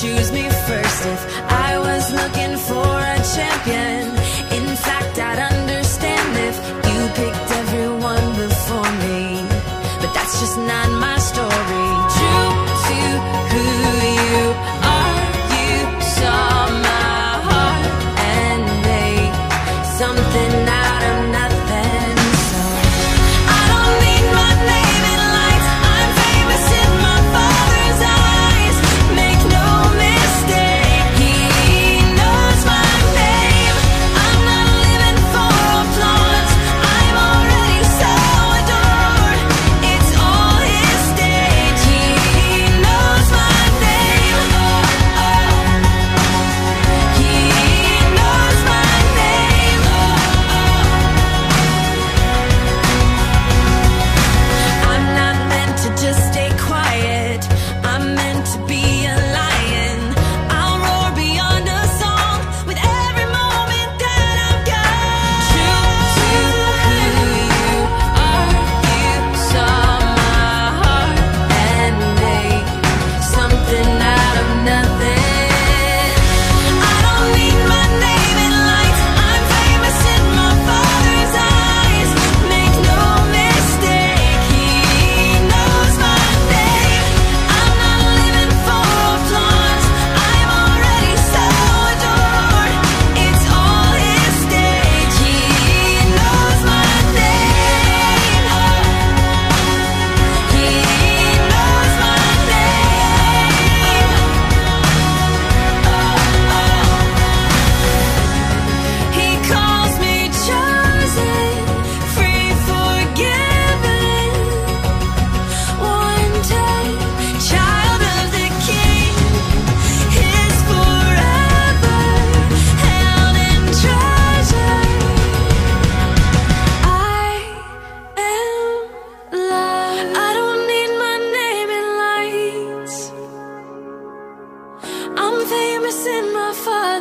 choose me first if I was looking for a champion. In fact, I'd understand if you picked everyone before me. But that's just not my story. True to who. my father.